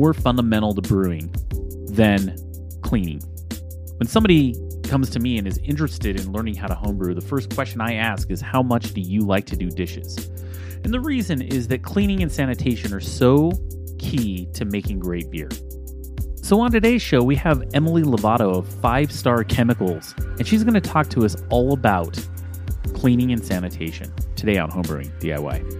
More fundamental to brewing than cleaning. When somebody comes to me and is interested in learning how to homebrew, the first question I ask is how much do you like to do dishes? And the reason is that cleaning and sanitation are so key to making great beer. So, on today's show, we have Emily Lovato of Five Star Chemicals, and she's going to talk to us all about cleaning and sanitation today on Homebrewing DIY.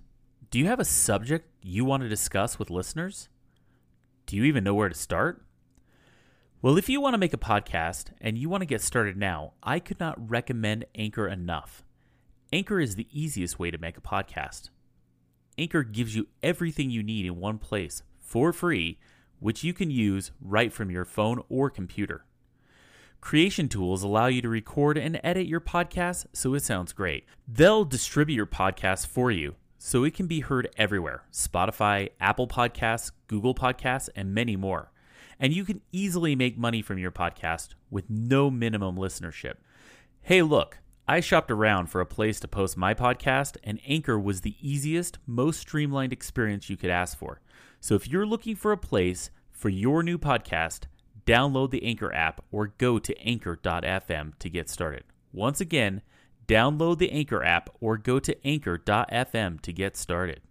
Do you have a subject you want to discuss with listeners? Do you even know where to start? Well, if you want to make a podcast and you want to get started now, I could not recommend Anchor enough. Anchor is the easiest way to make a podcast. Anchor gives you everything you need in one place for free, which you can use right from your phone or computer. Creation tools allow you to record and edit your podcast so it sounds great. They'll distribute your podcast for you so it can be heard everywhere Spotify, Apple Podcasts, Google Podcasts, and many more. And you can easily make money from your podcast with no minimum listenership. Hey, look, I shopped around for a place to post my podcast, and Anchor was the easiest, most streamlined experience you could ask for. So if you're looking for a place for your new podcast, download the Anchor app or go to anchor.fm to get started. Once again, Download the Anchor app or go to anchor.fm to get started.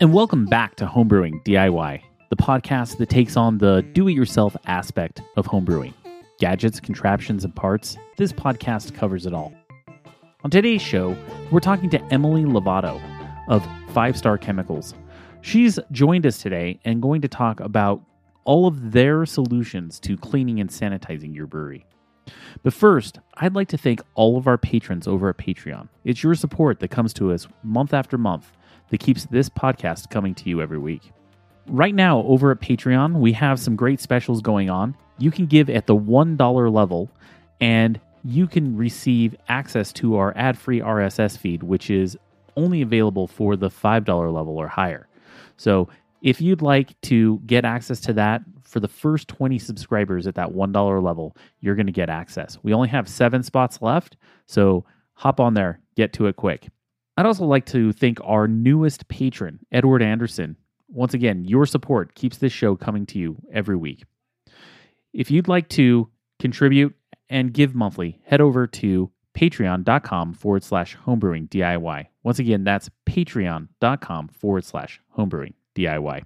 And welcome back to Homebrewing DIY, the podcast that takes on the do it yourself aspect of homebrewing. Gadgets, contraptions, and parts, this podcast covers it all. On today's show, we're talking to Emily Lovato of Five Star Chemicals. She's joined us today and going to talk about all of their solutions to cleaning and sanitizing your brewery. But first, I'd like to thank all of our patrons over at Patreon. It's your support that comes to us month after month that keeps this podcast coming to you every week. Right now, over at Patreon, we have some great specials going on. You can give at the $1 level, and you can receive access to our ad free RSS feed, which is only available for the $5 level or higher. So if you'd like to get access to that for the first 20 subscribers at that $1 level, you're going to get access. We only have seven spots left. So hop on there, get to it quick. I'd also like to thank our newest patron, Edward Anderson. Once again, your support keeps this show coming to you every week. If you'd like to contribute and give monthly, head over to patreon.com forward slash homebrewing DIY. Once again, that's patreon.com forward slash homebrewing DIY.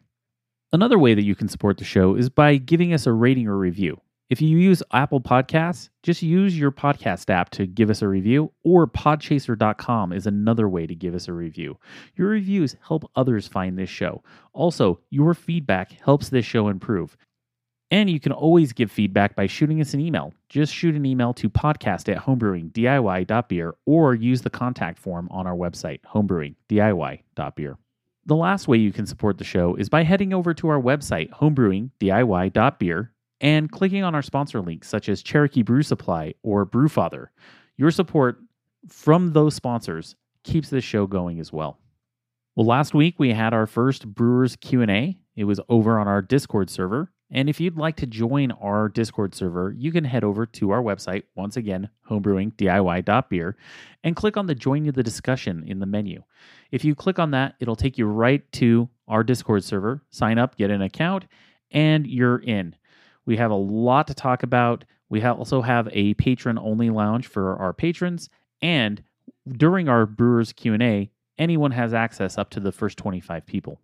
Another way that you can support the show is by giving us a rating or review. If you use Apple Podcasts, just use your podcast app to give us a review, or podchaser.com is another way to give us a review. Your reviews help others find this show. Also, your feedback helps this show improve. And you can always give feedback by shooting us an email. Just shoot an email to podcast at homebrewingdiy.beer or use the contact form on our website, homebrewingdiy.beer. The last way you can support the show is by heading over to our website, homebrewingdiy.beer, and clicking on our sponsor links such as Cherokee Brew Supply or Brewfather. Your support from those sponsors keeps this show going as well. Well, last week we had our first Brewers Q&A. It was over on our Discord server. And if you'd like to join our Discord server, you can head over to our website, once again, homebrewingdiy.beer, and click on the Join the Discussion in the menu. If you click on that, it'll take you right to our Discord server, sign up, get an account, and you're in. We have a lot to talk about. We also have a patron only lounge for our patrons, and during our Brewers Q&A, anyone has access up to the first 25 people.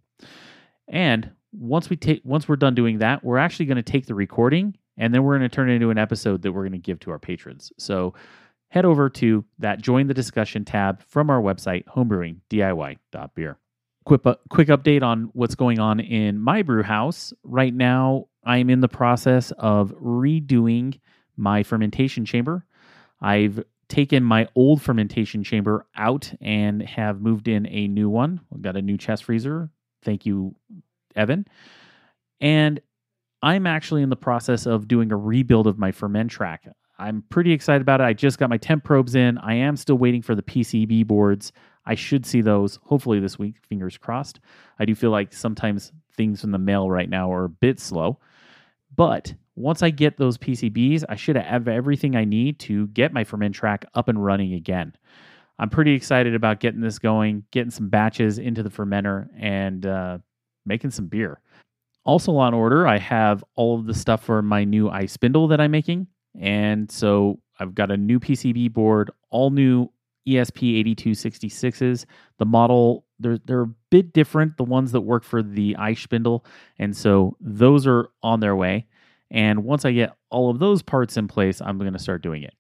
And once we take once we're done doing that, we're actually going to take the recording and then we're going to turn it into an episode that we're going to give to our patrons. So head over to that join the discussion tab from our website homebrewingdiy.beer. Quick quick update on what's going on in my brew house. Right now, I'm in the process of redoing my fermentation chamber. I've taken my old fermentation chamber out and have moved in a new one. I've got a new chest freezer. Thank you Evan. And I'm actually in the process of doing a rebuild of my Fermentrack. I'm pretty excited about it. I just got my temp probes in. I am still waiting for the PCB boards. I should see those hopefully this week, fingers crossed. I do feel like sometimes things in the mail right now are a bit slow. But once I get those PCBs, I should have everything I need to get my Fermentrack up and running again. I'm pretty excited about getting this going, getting some batches into the fermenter, and uh, making some beer. Also on order, I have all of the stuff for my new iSpindle that I'm making. And so I've got a new PCB board, all new ESP 8266s. The model, they're, they're a bit different, the ones that work for the iSpindle. And so those are on their way. And once I get all of those parts in place, I'm going to start doing it.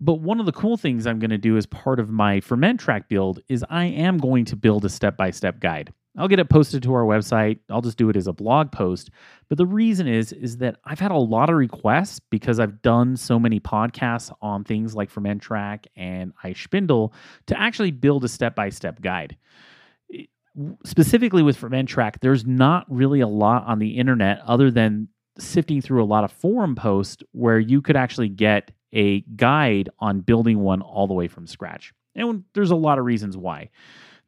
But one of the cool things I'm going to do as part of my Fermentrack build is I am going to build a step by step guide. I'll get it posted to our website. I'll just do it as a blog post. But the reason is is that I've had a lot of requests because I've done so many podcasts on things like Fermentrack and iSpindle to actually build a step-by-step guide. Specifically with Fermentrack, there's not really a lot on the internet other than sifting through a lot of forum posts where you could actually get a guide on building one all the way from scratch. And there's a lot of reasons why.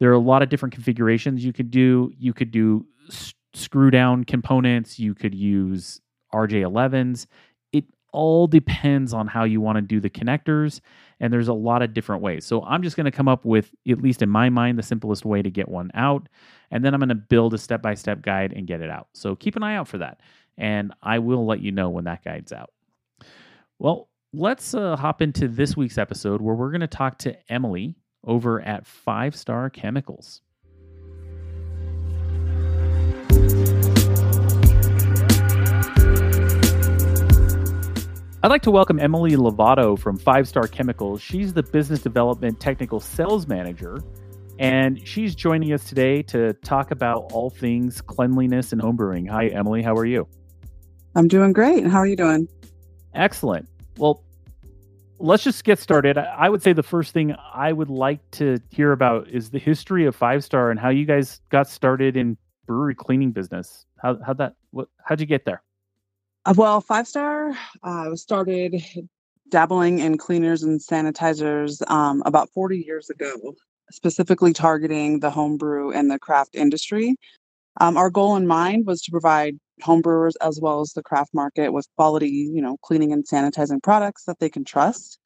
There are a lot of different configurations you could do. You could do s- screw down components, you could use RJ11s. It all depends on how you want to do the connectors, and there's a lot of different ways. So I'm just going to come up with, at least in my mind, the simplest way to get one out, and then I'm going to build a step by step guide and get it out. So keep an eye out for that, and I will let you know when that guide's out. Well, let's uh, hop into this week's episode where we're going to talk to Emily over at Five Star Chemicals. I'd like to welcome Emily Lovato from Five Star Chemicals. She's the Business Development Technical Sales Manager, and she's joining us today to talk about all things cleanliness and homebrewing. Hi, Emily. How are you? I'm doing great. How are you doing? Excellent. Well, let's just get started. I would say the first thing I would like to hear about is the history of Five Star and how you guys got started in brewery cleaning business. How how that what how'd you get there? Uh, well, Five Star uh, started dabbling in cleaners and sanitizers um, about 40 years ago, specifically targeting the homebrew and the craft industry. Um, our goal in mind was to provide homebrewers as well as the craft market with quality, you know, cleaning and sanitizing products that they can trust.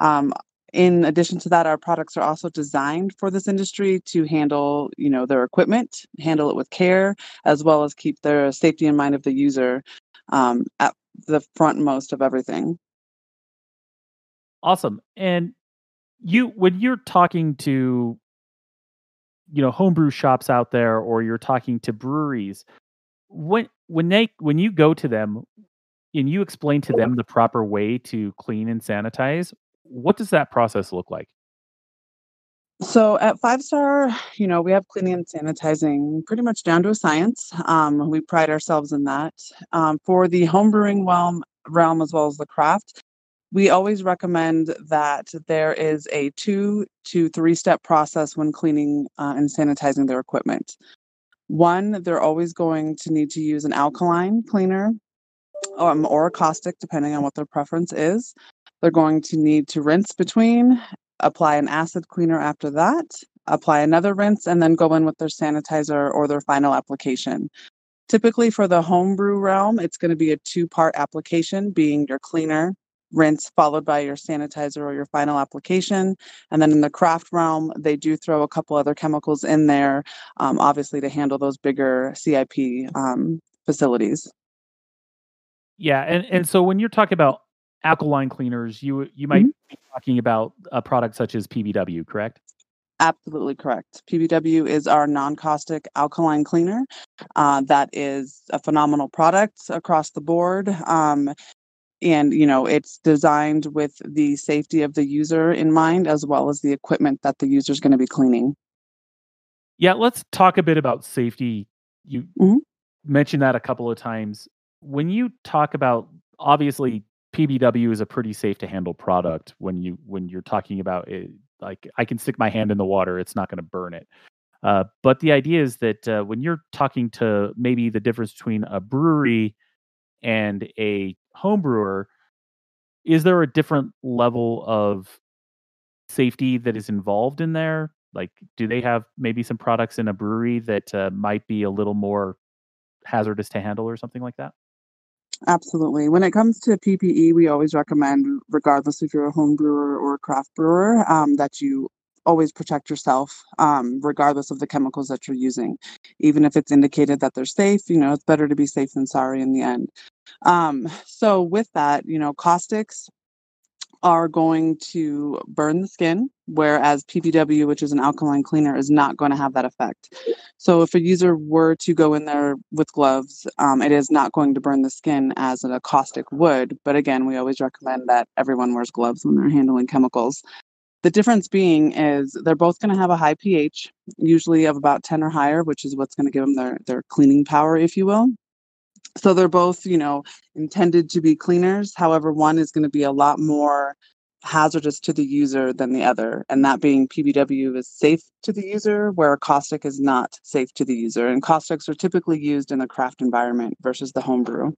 Um, in addition to that, our products are also designed for this industry to handle, you know, their equipment, handle it with care, as well as keep their safety in mind of the user um, at the frontmost of everything. Awesome. And you, when you're talking to, you know, homebrew shops out there, or you're talking to breweries, when when they when you go to them and you explain to them the proper way to clean and sanitize, what does that process look like? So at Five Star, you know, we have cleaning and sanitizing pretty much down to a science. Um, we pride ourselves in that. Um, for the homebrewing realm, realm as well as the craft, we always recommend that there is a two to three step process when cleaning uh, and sanitizing their equipment. One, they're always going to need to use an alkaline cleaner um, or a caustic, depending on what their preference is. They're going to need to rinse between, apply an acid cleaner after that, apply another rinse, and then go in with their sanitizer or their final application. Typically, for the homebrew realm, it's going to be a two part application, being your cleaner, rinse, followed by your sanitizer or your final application. And then in the craft realm, they do throw a couple other chemicals in there, um, obviously, to handle those bigger CIP um, facilities. Yeah, and and so when you're talking about alkaline cleaners, you you might mm-hmm. be talking about a product such as PBW, correct? Absolutely correct. PBW is our non caustic alkaline cleaner. Uh, that is a phenomenal product across the board. Um, and you know it's designed with the safety of the user in mind as well as the equipment that the user is going to be cleaning. Yeah let's talk a bit about safety. You mm-hmm. mentioned that a couple of times. When you talk about obviously PBW is a pretty safe to handle product when you when you're talking about it like I can stick my hand in the water it's not going to burn it. Uh, but the idea is that uh, when you're talking to maybe the difference between a brewery and a home brewer is there a different level of safety that is involved in there like do they have maybe some products in a brewery that uh, might be a little more hazardous to handle or something like that Absolutely. When it comes to PPE, we always recommend, regardless if you're a home brewer or a craft brewer, um, that you always protect yourself, um, regardless of the chemicals that you're using. Even if it's indicated that they're safe, you know, it's better to be safe than sorry in the end. Um, so, with that, you know, caustics are going to burn the skin, whereas PBW, which is an alkaline cleaner, is not going to have that effect. So, if a user were to go in there with gloves, um, it is not going to burn the skin as a caustic would. But again, we always recommend that everyone wears gloves when they're handling chemicals. The difference being is they're both going to have a high pH, usually of about 10 or higher, which is what's going to give them their, their cleaning power, if you will. So they're both, you know, intended to be cleaners. However, one is going to be a lot more hazardous to the user than the other. And that being PBW is safe to the user, where caustic is not safe to the user. And caustics are typically used in a craft environment versus the homebrew.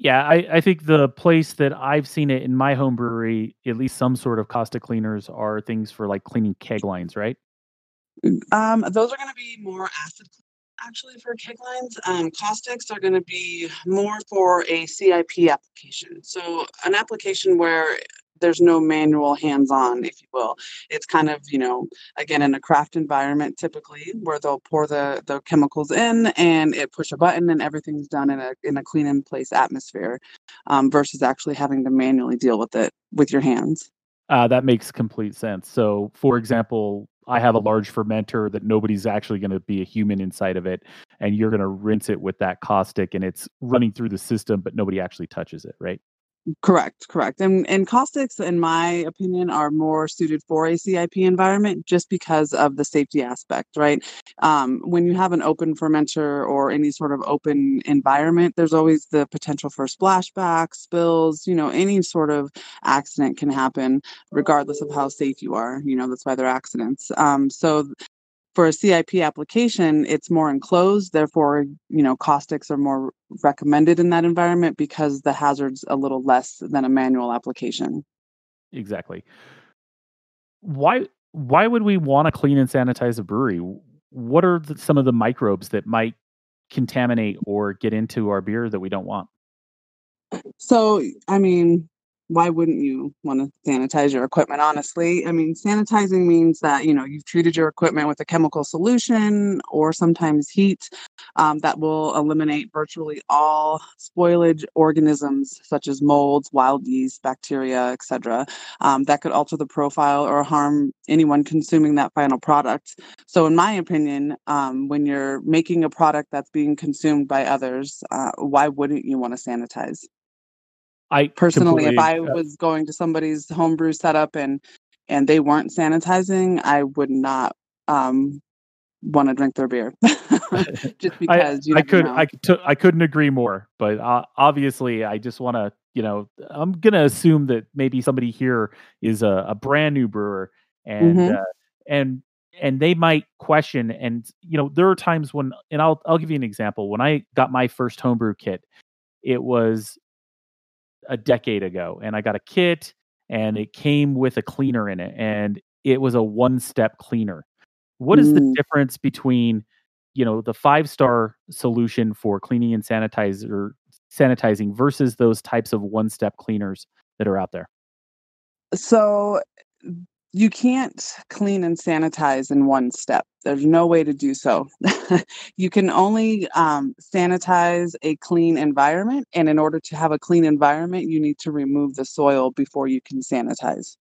Yeah, I, I think the place that I've seen it in my home brewery, at least some sort of caustic cleaners are things for like cleaning keg lines, right? Um, those are going to be more acid actually for keg lines. Um, caustics are going to be more for a CIP application. So an application where there's no manual hands-on if you will. It's kind of you know again in a craft environment typically where they'll pour the the chemicals in and it push a button and everything's done in a in a clean in place atmosphere um, versus actually having to manually deal with it with your hands. Uh, that makes complete sense. So for example I have a large fermenter that nobody's actually going to be a human inside of it, and you're going to rinse it with that caustic, and it's running through the system, but nobody actually touches it, right? Correct, correct. And and caustics, in my opinion, are more suited for a CIP environment just because of the safety aspect, right? Um, when you have an open fermenter or any sort of open environment, there's always the potential for splashbacks, spills, you know, any sort of accident can happen regardless of how safe you are. You know, that's why they're accidents. Um, so for a CIP application, it's more enclosed. Therefore, you know, caustics are more recommended in that environment because the hazard's a little less than a manual application. Exactly. Why why would we want to clean and sanitize a brewery? What are the, some of the microbes that might contaminate or get into our beer that we don't want? So, I mean, why wouldn't you want to sanitize your equipment honestly? I mean sanitizing means that you know you've treated your equipment with a chemical solution or sometimes heat um, that will eliminate virtually all spoilage organisms such as molds wild yeast bacteria etc um, that could alter the profile or harm anyone consuming that final product. So in my opinion um, when you're making a product that's being consumed by others uh, why wouldn't you want to sanitize I personally, if I uh, was going to somebody's homebrew setup and and they weren't sanitizing, I would not um, want to drink their beer just because I, I could know. I could I couldn't agree more. But uh, obviously, I just want to you know I'm gonna assume that maybe somebody here is a, a brand new brewer and mm-hmm. uh, and and they might question and you know there are times when and I'll I'll give you an example when I got my first homebrew kit it was a decade ago and I got a kit and it came with a cleaner in it and it was a one step cleaner. What is mm. the difference between, you know, the five star solution for cleaning and sanitizer sanitizing versus those types of one step cleaners that are out there? So you can't clean and sanitize in one step. There's no way to do so. you can only um, sanitize a clean environment. And in order to have a clean environment, you need to remove the soil before you can sanitize.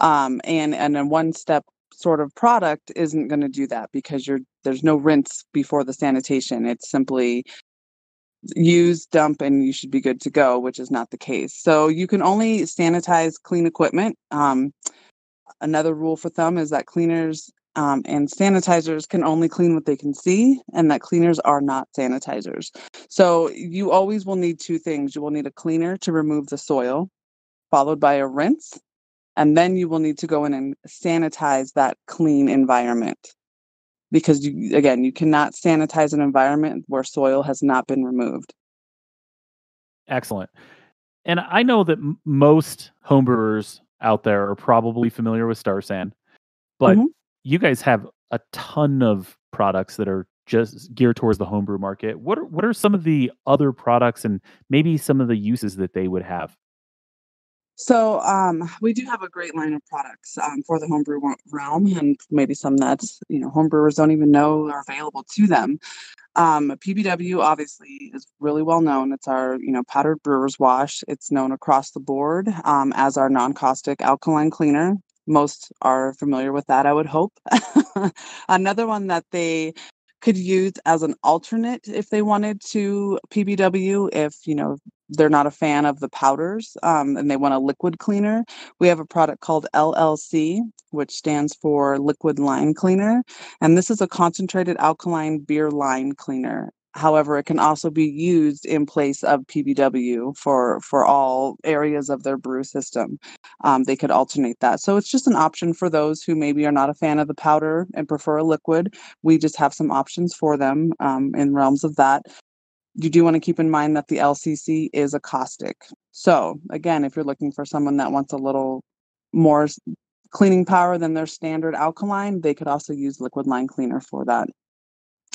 Um, and, and a one step sort of product isn't going to do that because you're there's no rinse before the sanitation. It's simply use, dump, and you should be good to go, which is not the case. So you can only sanitize clean equipment. Um, Another rule for thumb is that cleaners um, and sanitizers can only clean what they can see, and that cleaners are not sanitizers. So you always will need two things. You will need a cleaner to remove the soil, followed by a rinse, and then you will need to go in and sanitize that clean environment. Because you, again, you cannot sanitize an environment where soil has not been removed. Excellent. And I know that most homebrewers out there are probably familiar with Star San, but mm-hmm. you guys have a ton of products that are just geared towards the homebrew market. What are, what are some of the other products and maybe some of the uses that they would have? So um, we do have a great line of products um, for the homebrew realm, and maybe some that you know homebrewers don't even know are available to them. Um, PBW obviously is really well known. It's our you know powdered brewer's wash. It's known across the board um, as our non-caustic alkaline cleaner. Most are familiar with that, I would hope. Another one that they could use as an alternate if they wanted to PBW if you know they're not a fan of the powders um, and they want a liquid cleaner we have a product called llc which stands for liquid line cleaner and this is a concentrated alkaline beer line cleaner However, it can also be used in place of PBW for for all areas of their brew system. Um, they could alternate that, so it's just an option for those who maybe are not a fan of the powder and prefer a liquid. We just have some options for them um, in realms of that. You do want to keep in mind that the LCC is a caustic. So again, if you're looking for someone that wants a little more cleaning power than their standard alkaline, they could also use liquid line cleaner for that.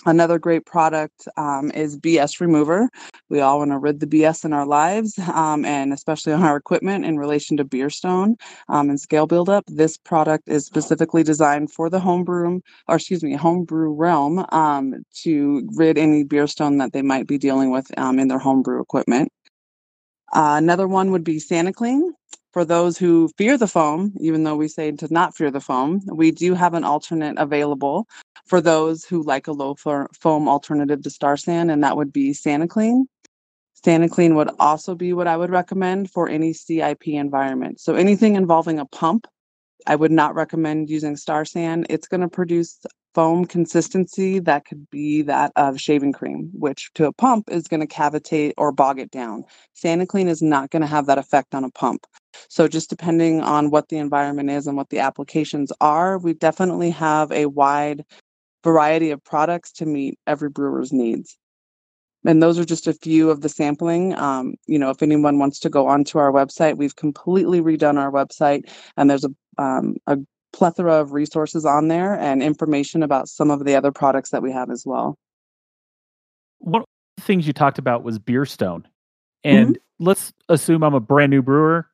Another great product um, is BS Remover. We all want to rid the BS in our lives, um, and especially on our equipment in relation to beer stone um, and scale buildup. This product is specifically designed for the homebrew, or excuse me, homebrew realm um, to rid any beer stone that they might be dealing with um, in their homebrew equipment. Uh, another one would be SaniClean. For those who fear the foam, even though we say to not fear the foam, we do have an alternate available for those who like a low foam alternative to Star San, and that would be SaniClean. SaniClean would also be what I would recommend for any CIP environment. So anything involving a pump, I would not recommend using Star San. It's going to produce foam consistency that could be that of shaving cream, which to a pump is going to cavitate or bog it down. SaniClean is not going to have that effect on a pump. So just depending on what the environment is and what the applications are, we definitely have a wide variety of products to meet every brewer's needs. And those are just a few of the sampling. Um, you know, if anyone wants to go onto our website, we've completely redone our website, and there's a um, a plethora of resources on there and information about some of the other products that we have as well. One of the things you talked about was beer stone. And mm-hmm. let's assume I'm a brand new brewer.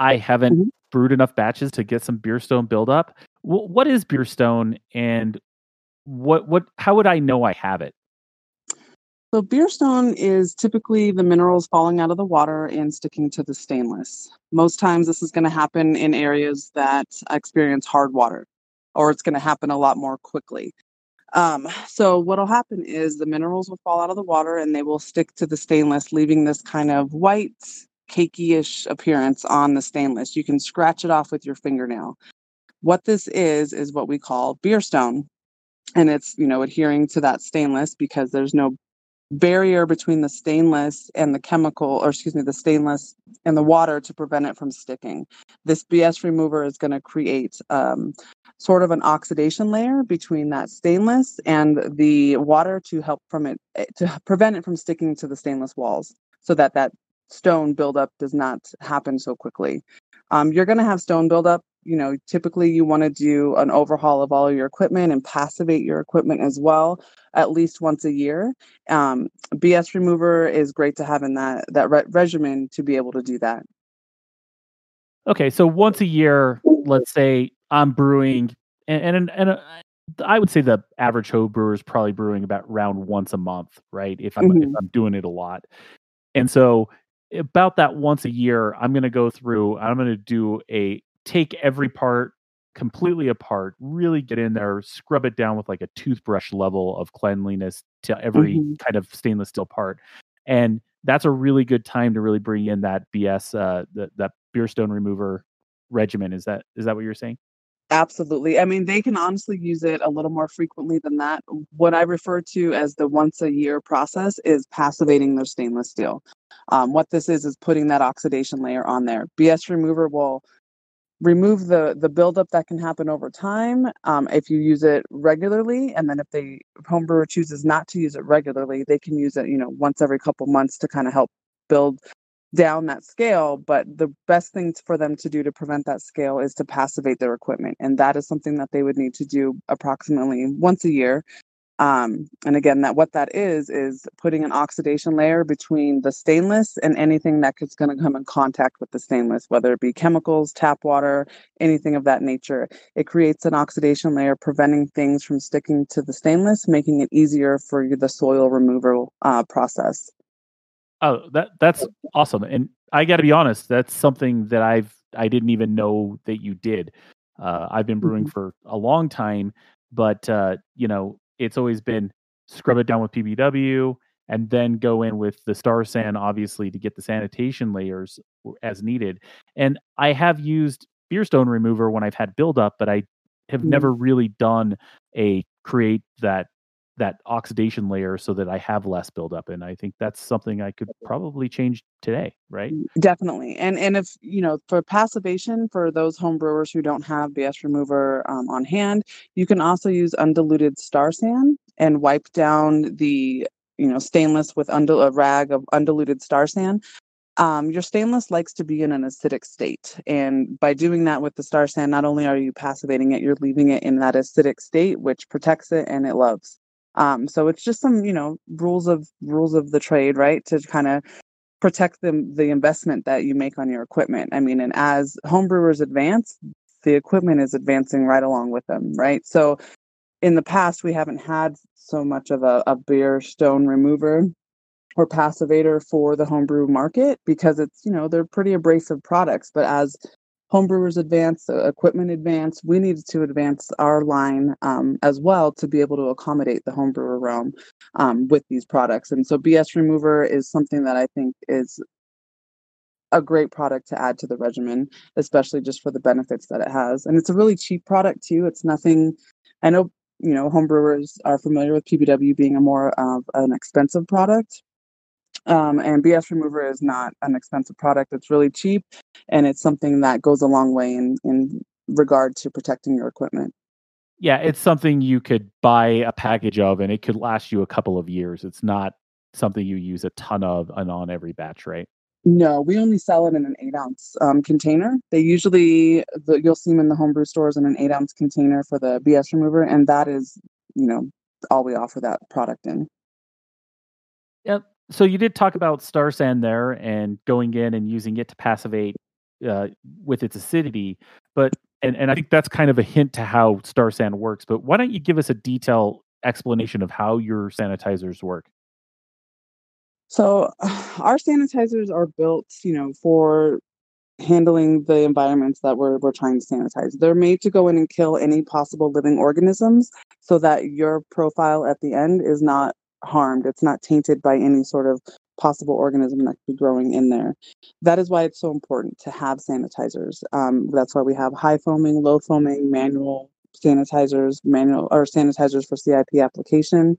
I haven't mm-hmm. brewed enough batches to get some beer stone buildup. W- what is beer stone, and what what how would I know I have it? So beer stone is typically the minerals falling out of the water and sticking to the stainless. Most times this is going to happen in areas that experience hard water, or it's going to happen a lot more quickly. Um, so what'll happen is the minerals will fall out of the water and they will stick to the stainless, leaving this kind of white, cakey-ish appearance on the stainless. You can scratch it off with your fingernail. What this is is what we call beer stone. And it's, you know, adhering to that stainless because there's no barrier between the stainless and the chemical, or excuse me, the stainless and the water to prevent it from sticking. This BS remover is going to create um, sort of an oxidation layer between that stainless and the water to help from it eh, to prevent it from sticking to the stainless walls, so that that stone buildup does not happen so quickly. Um, you're going to have stone buildup you know, typically you want to do an overhaul of all your equipment and passivate your equipment as well, at least once a year. Um, BS remover is great to have in that that re- regimen to be able to do that. Okay, so once a year, let's say I'm brewing, and and, and uh, I would say the average home brewer is probably brewing about around once a month, right? If I'm mm-hmm. if I'm doing it a lot, and so about that once a year, I'm going to go through. I'm going to do a take every part completely apart, really get in there, scrub it down with like a toothbrush level of cleanliness to every mm-hmm. kind of stainless steel part. And that's a really good time to really bring in that BS, uh, the, that beer stone remover regimen. Is that is that what you're saying? Absolutely. I mean, they can honestly use it a little more frequently than that. What I refer to as the once a year process is passivating their stainless steel. Um, what this is is putting that oxidation layer on there. BS remover will remove the the buildup that can happen over time um, if you use it regularly and then if the home brewer chooses not to use it regularly they can use it you know once every couple months to kind of help build down that scale but the best thing for them to do to prevent that scale is to passivate their equipment and that is something that they would need to do approximately once a year um, and again, that what that is is putting an oxidation layer between the stainless and anything that is going to come in contact with the stainless, whether it be chemicals, tap water, anything of that nature. It creates an oxidation layer, preventing things from sticking to the stainless, making it easier for the soil removal uh, process. Oh, that that's awesome! And I got to be honest, that's something that I've I didn't even know that you did. Uh, I've been brewing mm-hmm. for a long time, but uh, you know, it's always been scrub it down with PBW and then go in with the Star San, obviously to get the sanitation layers as needed. And I have used beerstone remover when I've had buildup, but I have mm-hmm. never really done a create that that oxidation layer so that I have less buildup. And I think that's something I could probably change today, right? Mm, definitely. And and if you know for passivation for those home brewers who don't have BS remover um, on hand, you can also use undiluted star san and wipe down the you know stainless with undil- a rag of undiluted star san. Um, your stainless likes to be in an acidic state. And by doing that with the star san, not only are you passivating it, you're leaving it in that acidic state, which protects it and it loves. Um, so it's just some, you know, rules of rules of the trade, right? To kind of protect the the investment that you make on your equipment. I mean, and as homebrewers advance, the equipment is advancing right along with them, right? So in the past, we haven't had so much of a, a beer stone remover or passivator for the homebrew market because it's you know they're pretty abrasive products but as homebrewers advance, uh, equipment advance. We needed to advance our line um, as well to be able to accommodate the homebrewer realm um, with these products. And so BS Remover is something that I think is a great product to add to the regimen, especially just for the benefits that it has. And it's a really cheap product too. It's nothing. I know you know homebrewers are familiar with PBW being a more of an expensive product, um, and BS remover is not an expensive product. It's really cheap, and it's something that goes a long way in in regard to protecting your equipment. Yeah, it's something you could buy a package of, and it could last you a couple of years. It's not something you use a ton of and on every batch, right? No, we only sell it in an eight ounce um, container. They usually the, you'll see them in the homebrew stores in an eight ounce container for the BS remover, and that is you know all we offer that product in. Yep, so you did talk about Star San there and going in and using it to passivate uh, with its acidity. But and and I think that's kind of a hint to how Star San works. But why don't you give us a detailed explanation of how your sanitizers work? So, our sanitizers are built, you know, for handling the environments that we're we're trying to sanitize. They're made to go in and kill any possible living organisms so that your profile at the end is not harmed. It's not tainted by any sort of possible organism that could be growing in there. That is why it's so important to have sanitizers. Um, that's why we have high foaming, low foaming, manual sanitizers, manual or sanitizers for CIP application.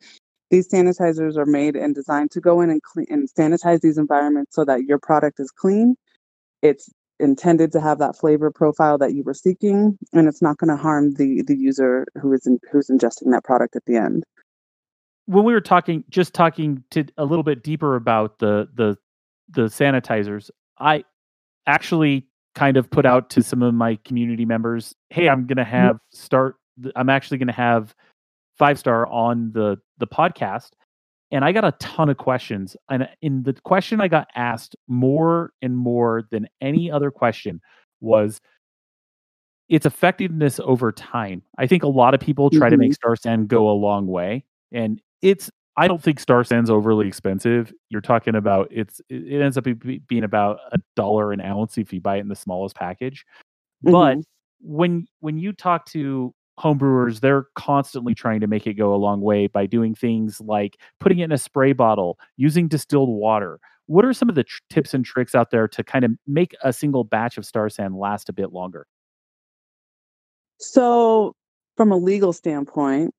These sanitizers are made and designed to go in and clean and sanitize these environments so that your product is clean. It's intended to have that flavor profile that you were seeking, and it's not going to harm the the user who is in, who's ingesting that product at the end. When we were talking, just talking to a little bit deeper about the the the sanitizers, I actually kind of put out to some of my community members, "Hey, I'm going to mm-hmm. have start. I'm actually going to have five star on the the podcast." and I got a ton of questions. And in the question I got asked more and more than any other question was its effectiveness over time. I think a lot of people try mm-hmm. to make mm-hmm. Star San go a long way, and it's. I don't think Star San's overly expensive. You're talking about it's. It ends up being about a dollar an ounce if you buy it in the smallest package. Mm-hmm. But when when you talk to homebrewers they're constantly trying to make it go a long way by doing things like putting it in a spray bottle using distilled water what are some of the tr- tips and tricks out there to kind of make a single batch of Star San last a bit longer so from a legal standpoint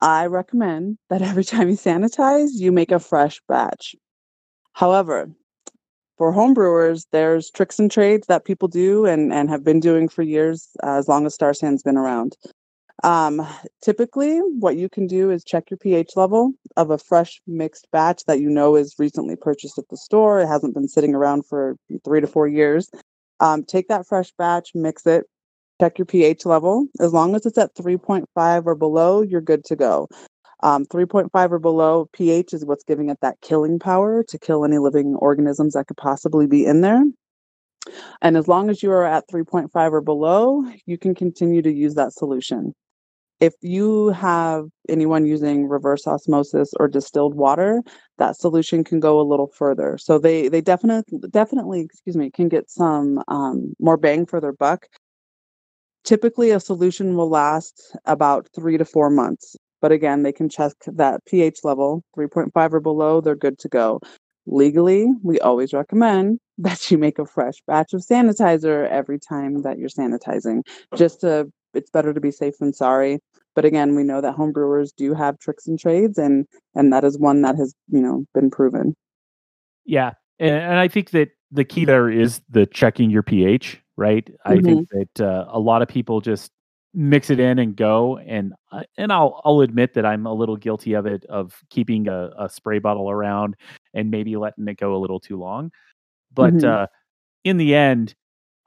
i recommend that every time you sanitize you make a fresh batch however for homebrewers, there's tricks and trades that people do and, and have been doing for years, uh, as long as Star San's been around. Um, typically, what you can do is check your pH level of a fresh mixed batch that you know is recently purchased at the store. It hasn't been sitting around for three to four years. Um, take that fresh batch, mix it, check your pH level. As long as it's at 3.5 or below, you're good to go. Um, 3.5 or below pH is what's giving it that killing power to kill any living organisms that could possibly be in there. And as long as you are at 3.5 or below, you can continue to use that solution if you have anyone using reverse osmosis or distilled water that solution can go a little further so they they definitely definitely excuse me can get some um, more bang for their buck typically a solution will last about three to four months but again they can check that ph level 3.5 or below they're good to go legally we always recommend that you make a fresh batch of sanitizer every time that you're sanitizing just to it's better to be safe than sorry. But again, we know that homebrewers do have tricks and trades, and and that is one that has you know been proven. Yeah, and, and I think that the key there is the checking your pH. Right. Mm-hmm. I think mm-hmm. that uh, a lot of people just mix it in and go and uh, and I'll I'll admit that I'm a little guilty of it of keeping a, a spray bottle around and maybe letting it go a little too long but mm-hmm. uh in the end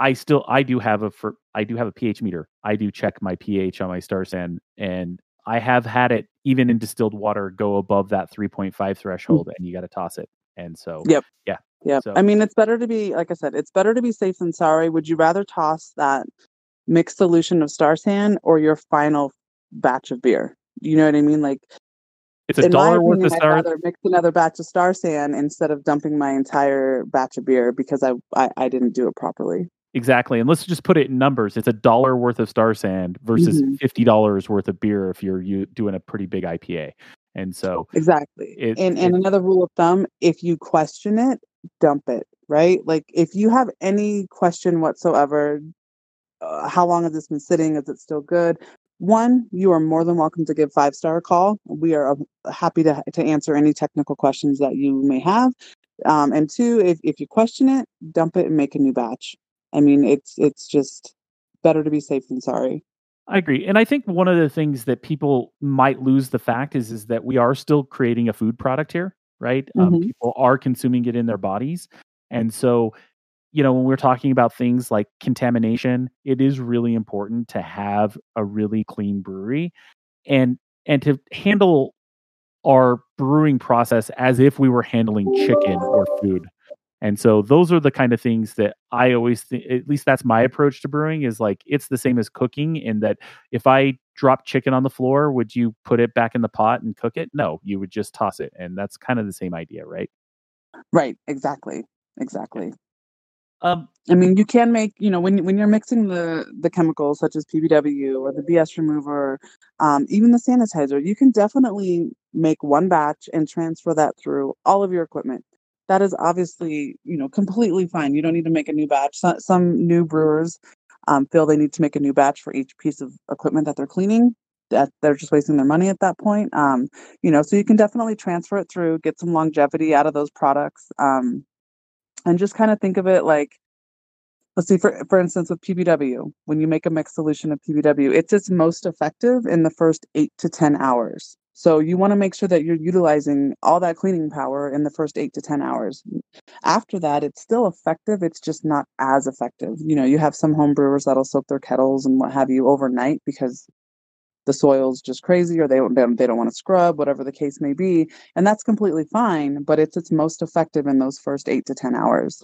I still I do have a for I do have a pH meter. I do check my pH on my Star San, and I have had it even in distilled water go above that 3.5 mm. threshold, mm and you got to toss it. And so, yep, yeah, yeah. So. I mean, it's better to be like I said, it's better to be safe than sorry. Would you rather toss that mixed solution of Star San or your final batch of beer? You know what I mean? Like it's a dollar worth of Star. I'd rather mix another batch of Star San instead of dumping my entire batch of beer because I, I, I didn't do it properly. Exactly. And let's just put it in numbers. It's a dollar worth of Star San versus mm-hmm. $50 worth of beer if you're you doing a pretty big IPA. And so Exactly. It, and and it, another rule of thumb, if you question it, dump it, right? Like if you have any question whatsoever, uh, how long has this been sitting? Is it still good? One, you are more than welcome to give five star call. We are uh, happy to to answer any technical questions that you may have. Um, and two, if, if you question it, dump it and make a new batch. I mean, it's it's just better to be safe than sorry. I agree. And I think one of the things that people might lose the fact is is that we are still creating a food product here, right? Um, mm-hmm. Um, people are consuming it in their bodies. And so, you know, when we're talking about things like contamination, it is really important to have a really clean brewery and and to handle our brewing process as if we were handling chicken or food And so those are the kind of things that I always think, at least that's my approach to brewing is like it's the same as cooking in that if I drop chicken on the floor, would you put it back in the pot and cook it? No, you would just toss it. And that's kind of the same idea, right? Right, exactly. Exactly. Um, I mean, you can make, you know, when when you're mixing the the chemicals such as PBW or the BS remover, um, even the sanitizer, you can definitely make one batch and transfer that through all of your equipment. That is obviously, you know, completely fine. You don't need to make a new batch. Some, some new brewers um, feel they need to make a new batch for each piece of equipment that they're cleaning. That they're just wasting their money at that point. Um, you know, so you can definitely transfer it through, get some longevity out of those products. Um, and just kind of think of it like let's see for for instance with pbw when you make a mixed solution of pbw it's its most effective in the first 8 to 10 hours so you want to make sure that you're utilizing all that cleaning power in the first 8 to 10 hours. After that it's still effective it's just not as effective. You know you have some home brewers that'll soak their kettles and what have you overnight because the soil's just crazy or they don't they don't want to scrub whatever the case may be and that's completely fine but it's its most effective in those first 8 to 10 hours.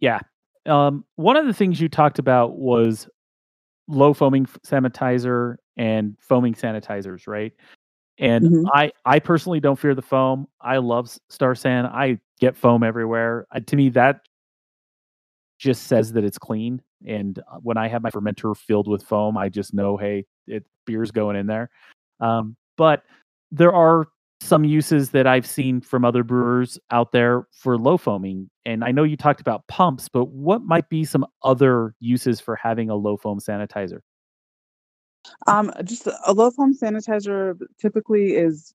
Yeah. Um, one of the things you talked about was low foaming sanitizer and foaming sanitizers right and mm-hmm. i i personally don't fear the foam i love star san i get foam everywhere to me that just says that it's clean and uh, when I have my fermenter filled with foam, I just know, hey, it beer's going in there. Um, but there are some uses that I've seen from other brewers out there for low foaming. And I know you talked about pumps, but what might be some other uses for having a low foam sanitizer? Um, just a low foam sanitizer typically is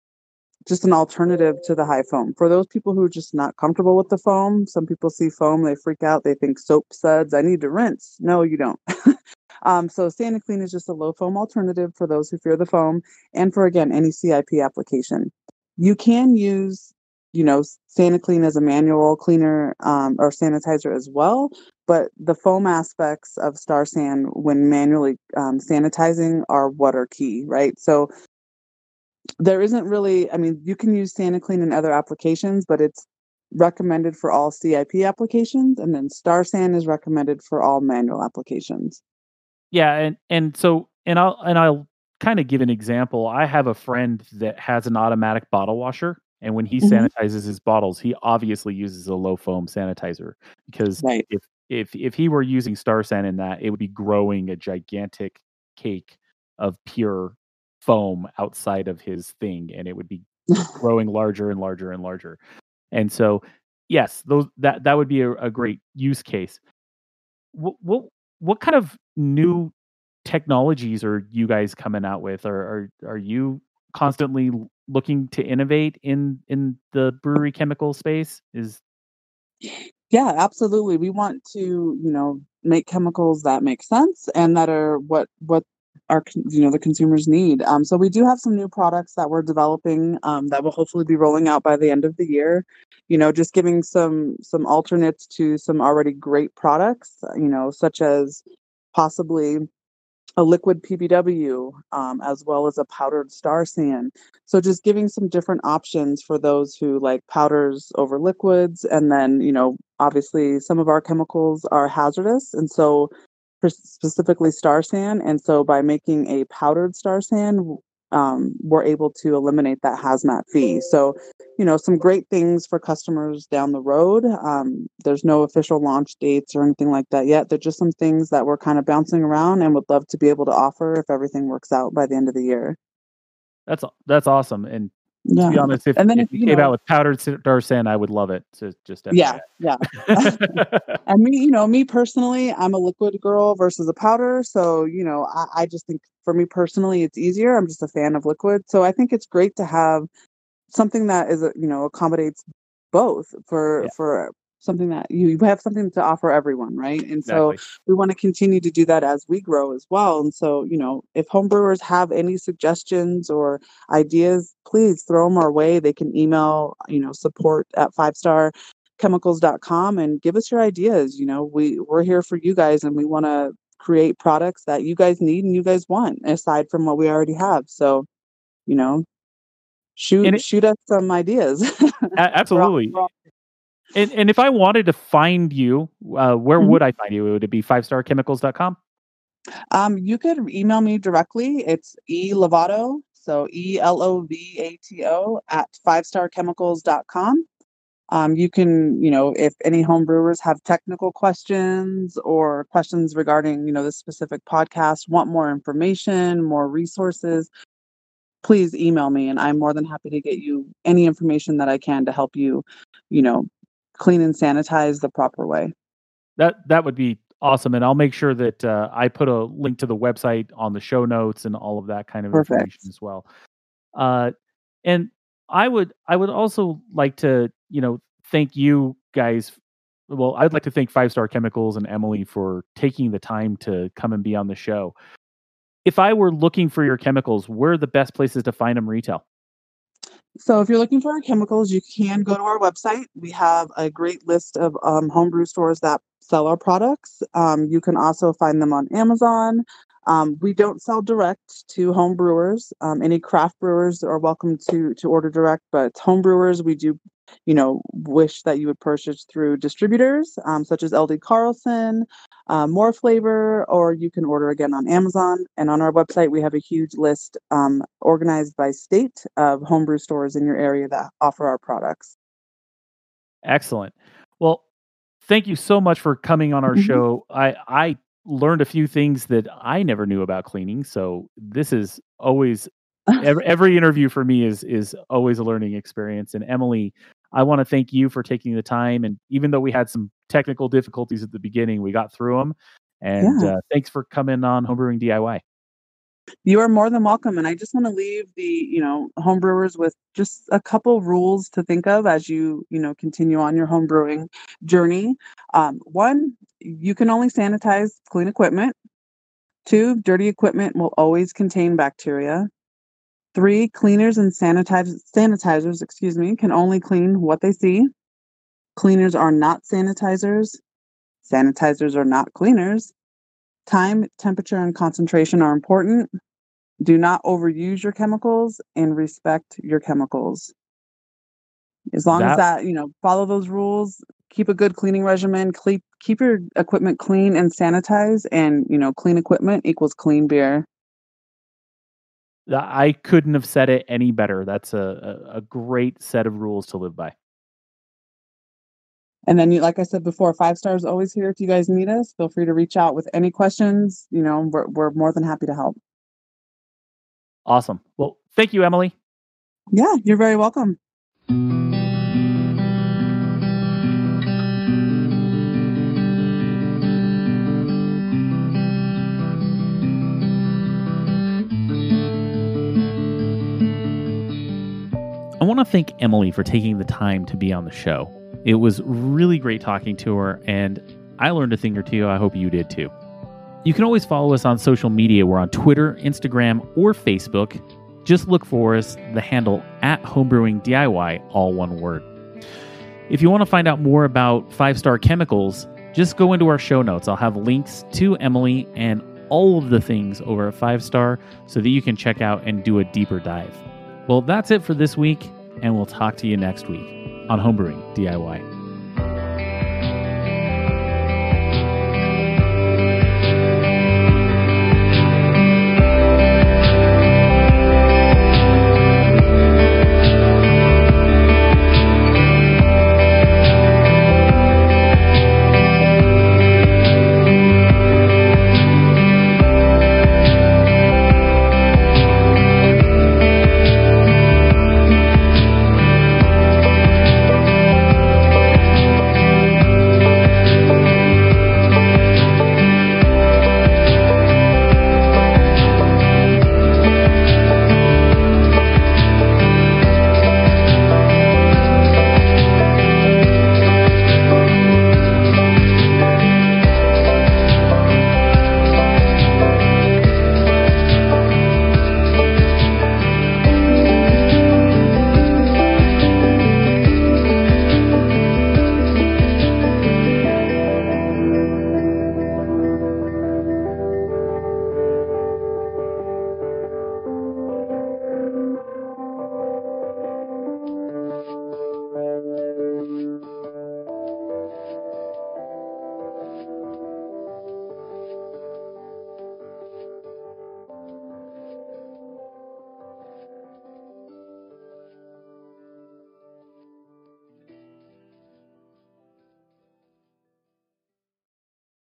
just an alternative to the high foam. For those people who are just not comfortable with the foam, some people see foam, they freak out, they think soap suds, I need to rinse. No, you don't. um, so SaniClean is just a low foam alternative for those who fear the foam and for again any CIP application. You can use, you know, SaniClean is a manual cleaner um, or sanitizer as well, but the foam aspects of Star San when manually um, sanitizing are what are key, right? So there isn't really i mean you can use SaniClean in other applications but it's recommended for all cip applications and then star san is recommended for all manual applications. Yeah and and so and i'll and i'll kind of give an example. I have a friend that has an automatic bottle washer and when he mm-hmm. sanitizes his bottles he obviously uses a low foam sanitizer because right. if if if he were using star san in that it would be growing a gigantic cake of pure foam outside of his thing and it would be growing larger and larger and larger and so yes those that that would be a, a great use case what, what what kind of new technologies are you guys coming out with or are are you constantly looking to innovate in in the brewery chemical space is yeah absolutely we want to you know make chemicals that make sense and that are what what our you know the consumers need. Um, so we do have some new products that we're developing um, that will hopefully be rolling out by the end of the year. You know, just giving some some alternates to some already great products. You know, such as possibly a liquid PBW um, as well as a powdered Star San. So just giving some different options for those who like powders over liquids, and then you know obviously some of our chemicals are hazardous, and so specifically Star San. And so by making a powdered star san, um, we're able to eliminate that hazmat fee. So, you know, some great things for customers down the road. Um, there's no official launch dates or anything like that yet. They're just some things that we're kind of bouncing around and would love to be able to offer if everything works out by the end of the year. That's that's awesome. And yeah. to be honest, if, and then if, you, you came know, out with powdered star san, I would love it. To just yeah, yeah. and me, you know, me personally, I'm a liquid girl versus a powder. So you know, I, I just think for me personally, it's easier. I'm just a fan of liquid, so I think it's great to have something that is, you know, accommodates both for yeah. for something that you, have something to offer everyone, right? And so we want to continue to do that as we grow as well. And so, you know, if homebrewers have any suggestions or ideas, please throw them our way. They can email, you know, support at five star chemicals.com and give us your ideas. You know, we, we're here for you guys and we want to create products that you guys need and you guys want aside from what we already have. So, you know, shoot, it, shoot us some ideas. absolutely. And, and if I wanted to find you, uh, where mm-hmm. would I find you? Would it be fivestarchemicals.com? Um, you could email me directly. It's e lovato, so E L O V A T O at fivestarchemicals.com. Um, you can, you know, if any home brewers have technical questions or questions regarding, you know, this specific podcast, want more information, more resources, please email me and I'm more than happy to get you any information that I can to help you, you know, clean and sanitize the proper way. That that would be awesome and I'll make sure that uh, I put a link to the website on the show notes and all of that kind of Perfect. information as well. Uh, and I would I would also like to, you know, thank you guys well, I'd like to thank Five Star Chemicals and Emily for taking the time to come and be on the show if I were looking for your chemicals, where are the best places to find them retail? So, if you're looking for our chemicals, you can go to our website. We have a great list of um, homebrew stores that sell our products. Um, you can also find them on Amazon. Um, we don't sell direct to home brewers. Um, any craft brewers are welcome to to order direct, but home brewers we do, you know, wish that you would purchase through distributors um, such as LD Carlson, uh, More Flavor, or you can order again on Amazon. And on our website, we have a huge list um, organized by state of homebrew stores in your area that offer our products. Excellent. Well, thank you so much for coming on our mm-hmm. show. I I learned a few things that I never knew about cleaning. So this is always every, every interview for me is is always a learning experience. And Emily, I want to thank you for taking the time. And even though we had some technical difficulties at the beginning, we got through them. And yeah. uh, thanks for coming on Homebrewing DIY. You are more than welcome. And I just want to leave the, you know, homebrewers with just a couple rules to think of as you, you know, continue on your homebrewing journey. Um, one, you can only sanitize clean equipment. Two, dirty equipment will always contain bacteria. Three, cleaners and sanitiz- sanitizers, excuse me, can only clean what they see. Cleaners are not sanitizers. Sanitizers are not cleaners. Time, temperature, and concentration are important. Do not overuse your chemicals and respect your chemicals. As long that, as that, you know, follow those rules, keep a good cleaning regimen, keep keep your equipment clean and sanitized, and you know, clean equipment equals clean beer. I couldn't have said it any better. That's a, a, a great set of rules to live by. And then, you, like I said before, five stars always here. If you guys need us, feel free to reach out with any questions. You know, we're, we're more than happy to help. Awesome. Well, thank you, Emily. Yeah, you're very welcome. Want to thank Emily for taking the time to be on the show. It was really great talking to her, and I learned a thing or two. I hope you did too. You can always follow us on social media. We're on Twitter, Instagram, or Facebook. Just look for us, the handle at Homebrewing DIY, all one word. If you want to find out more about Five Star Chemicals, just go into our show notes. I'll have links to Emily and all of the things over at Five Star so that you can check out and do a deeper dive. Well, that's it for this week, and we'll talk to you next week on Homebrewing DIY.